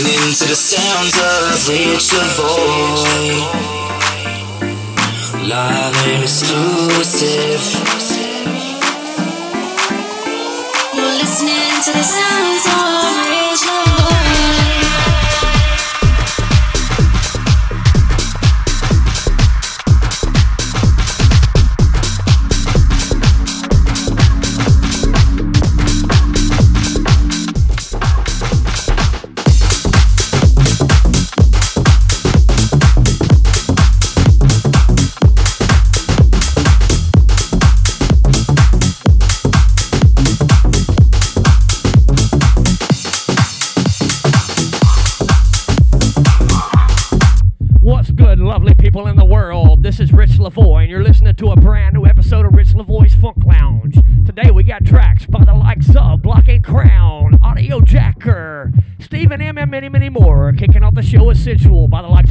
listening to the sounds of Ric LaVoy. Live and exclusive. You're listening to the sounds of Ric LaVoy. by the likes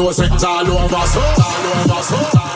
know it's all over so. All over so.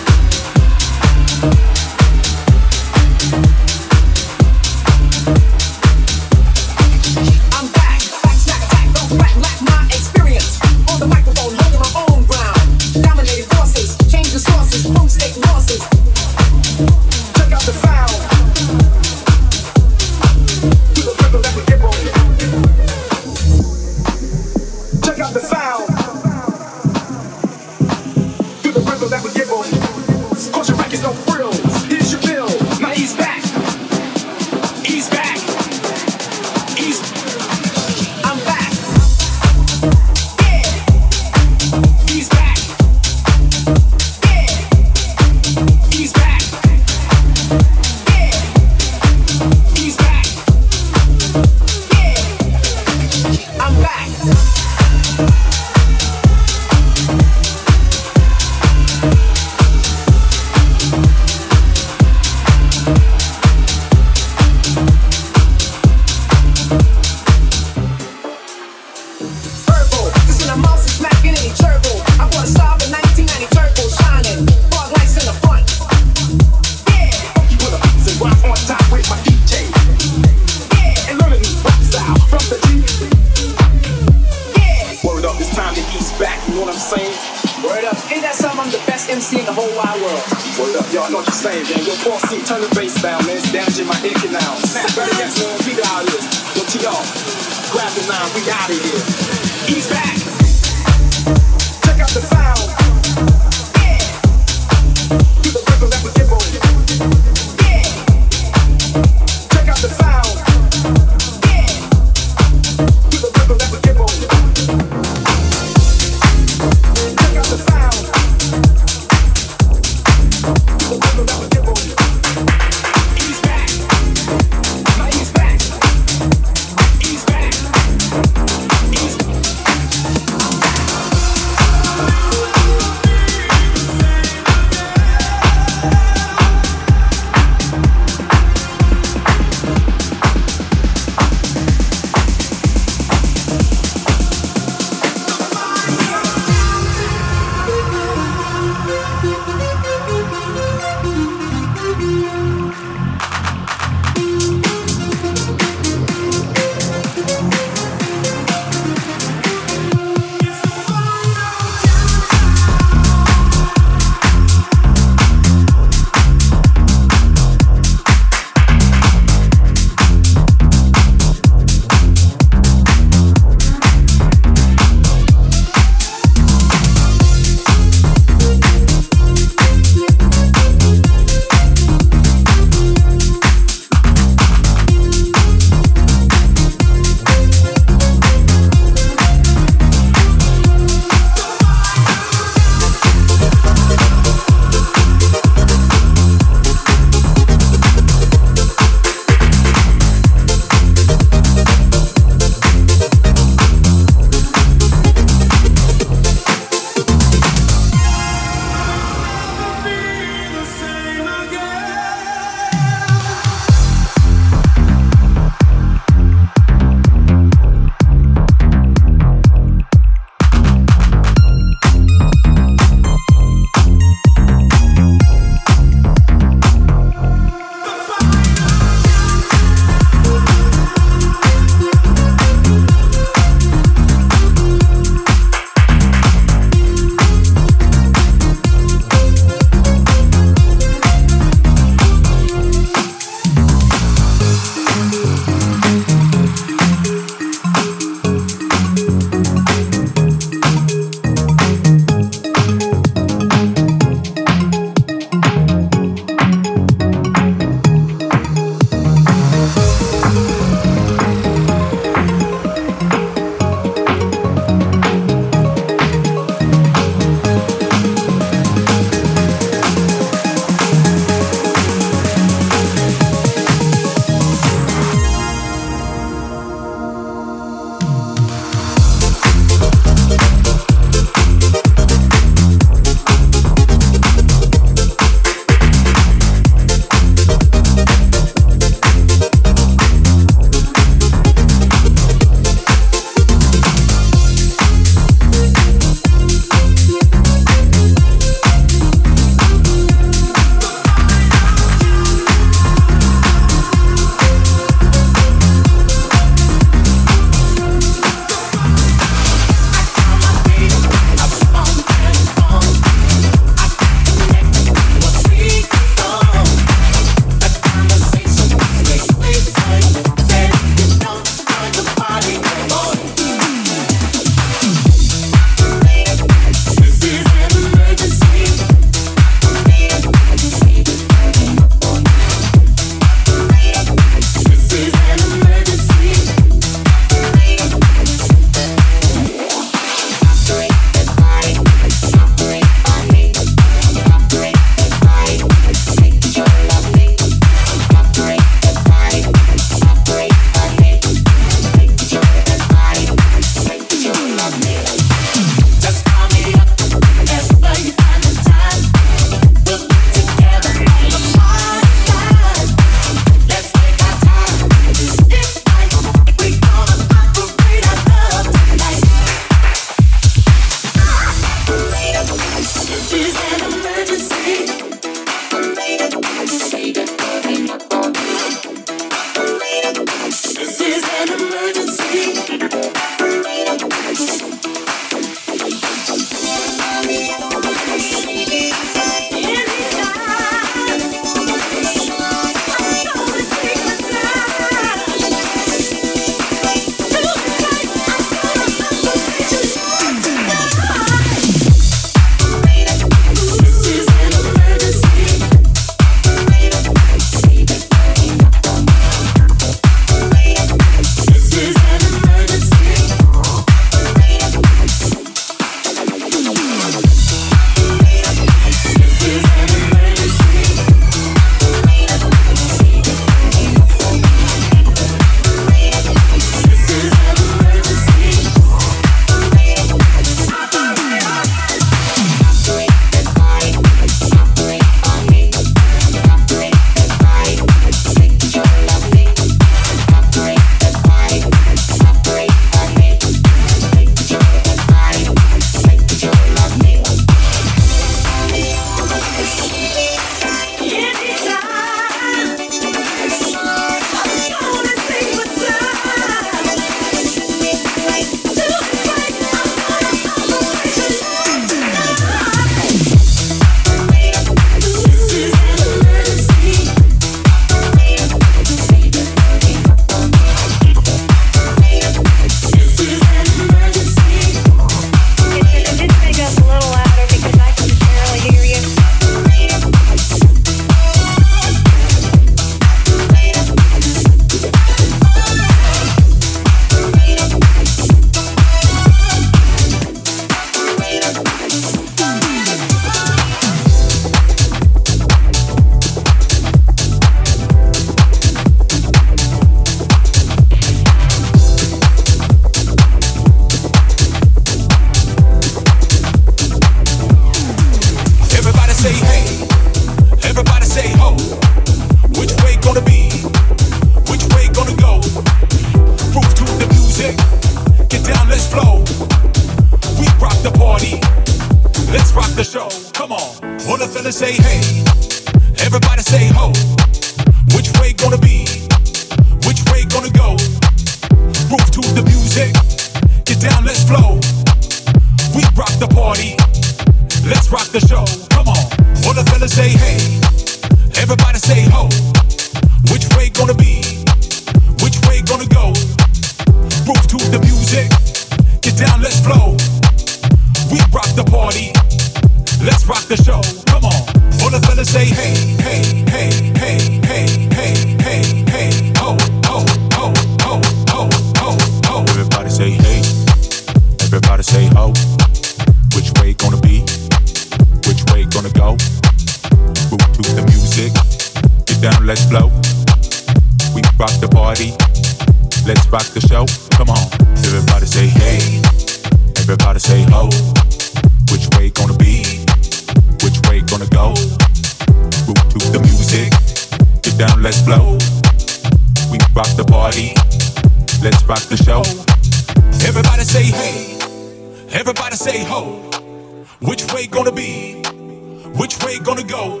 Which way gonna go?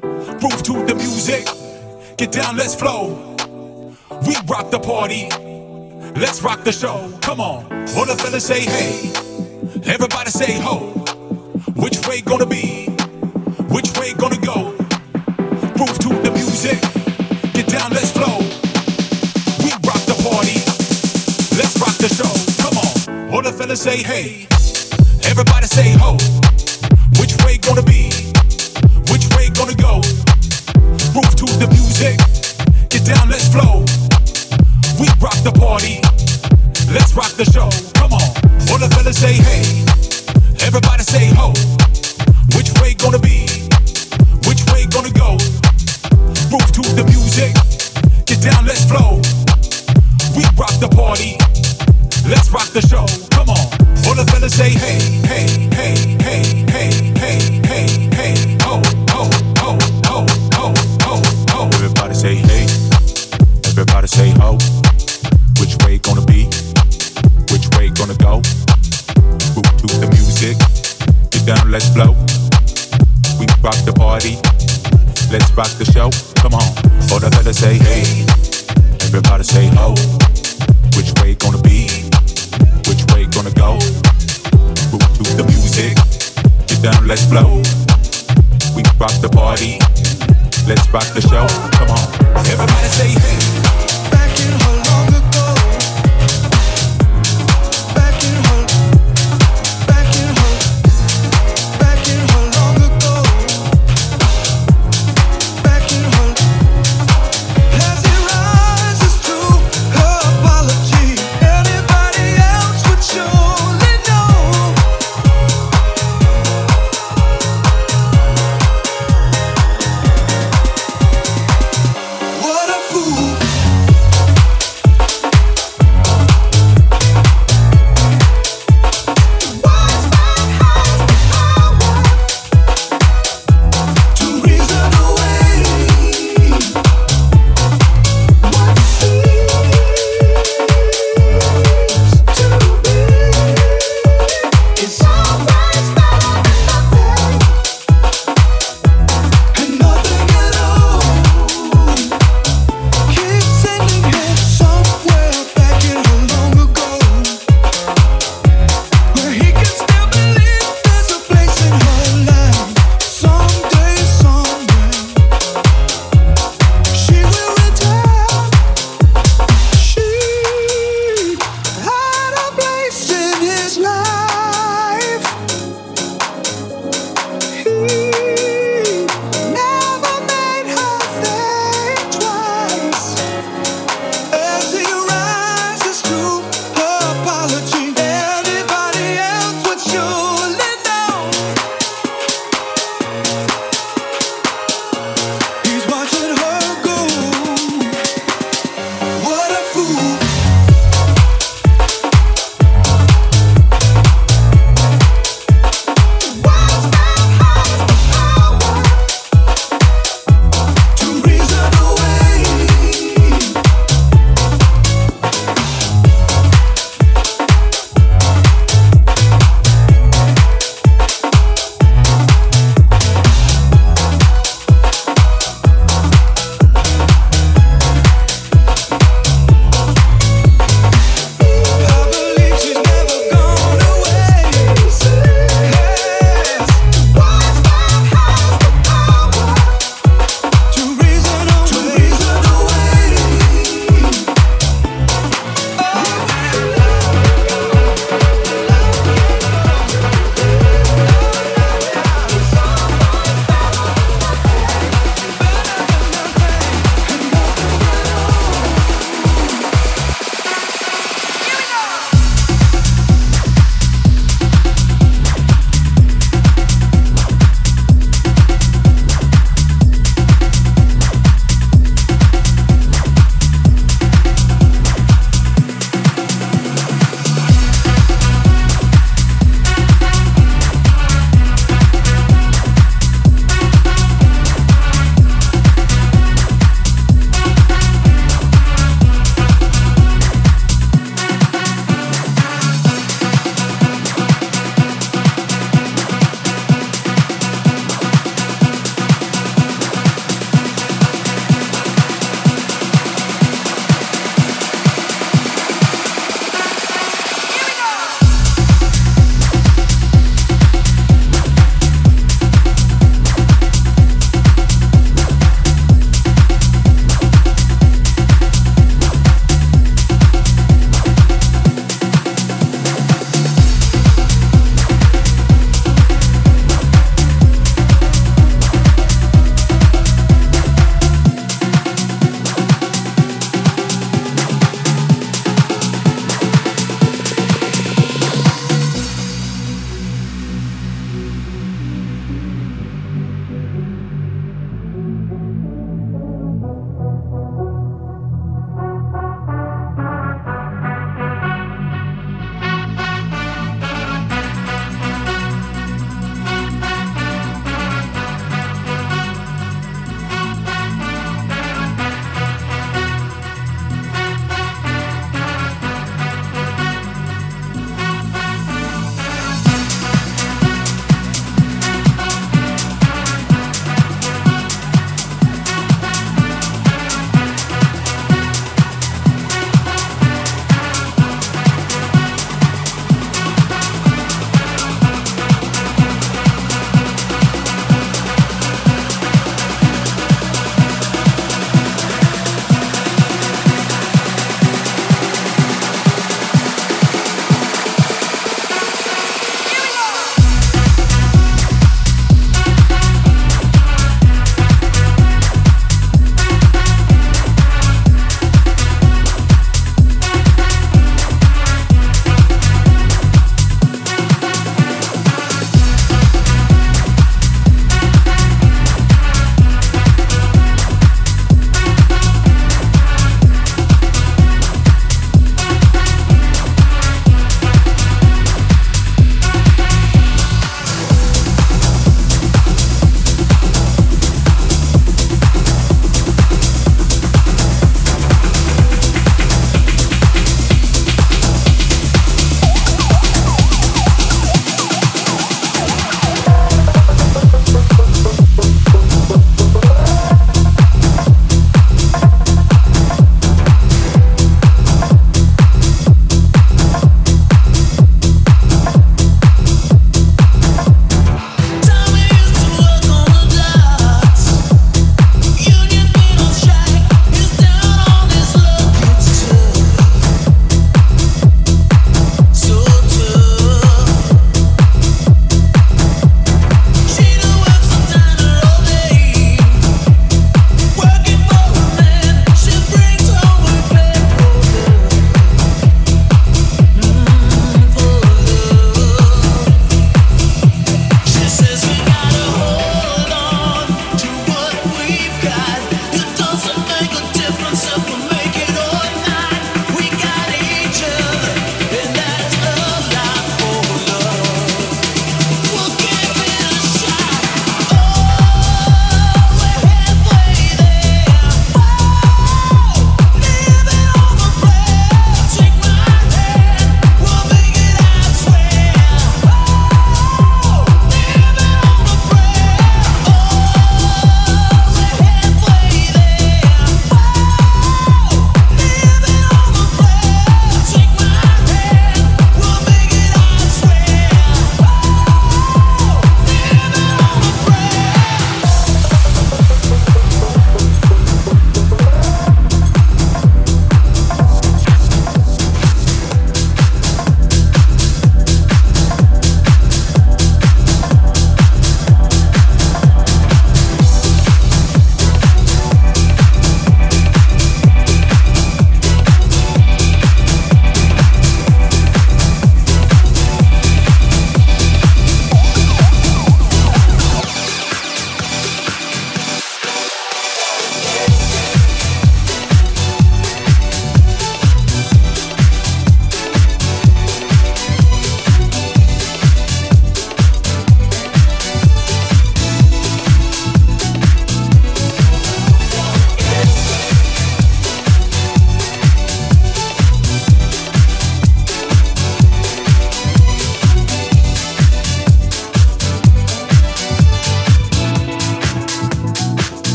Groove to the music. Get down, let's flow. We rock the party. Let's rock the show. Come on. All the fellas say hey. Everybody say ho. Which way gonna be? Which way gonna go? Groove to the music. Get down, let's flow. We rock the party. Let's rock the show. Come on. All the fellas say hey. Everybody say ho wanna be.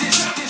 this.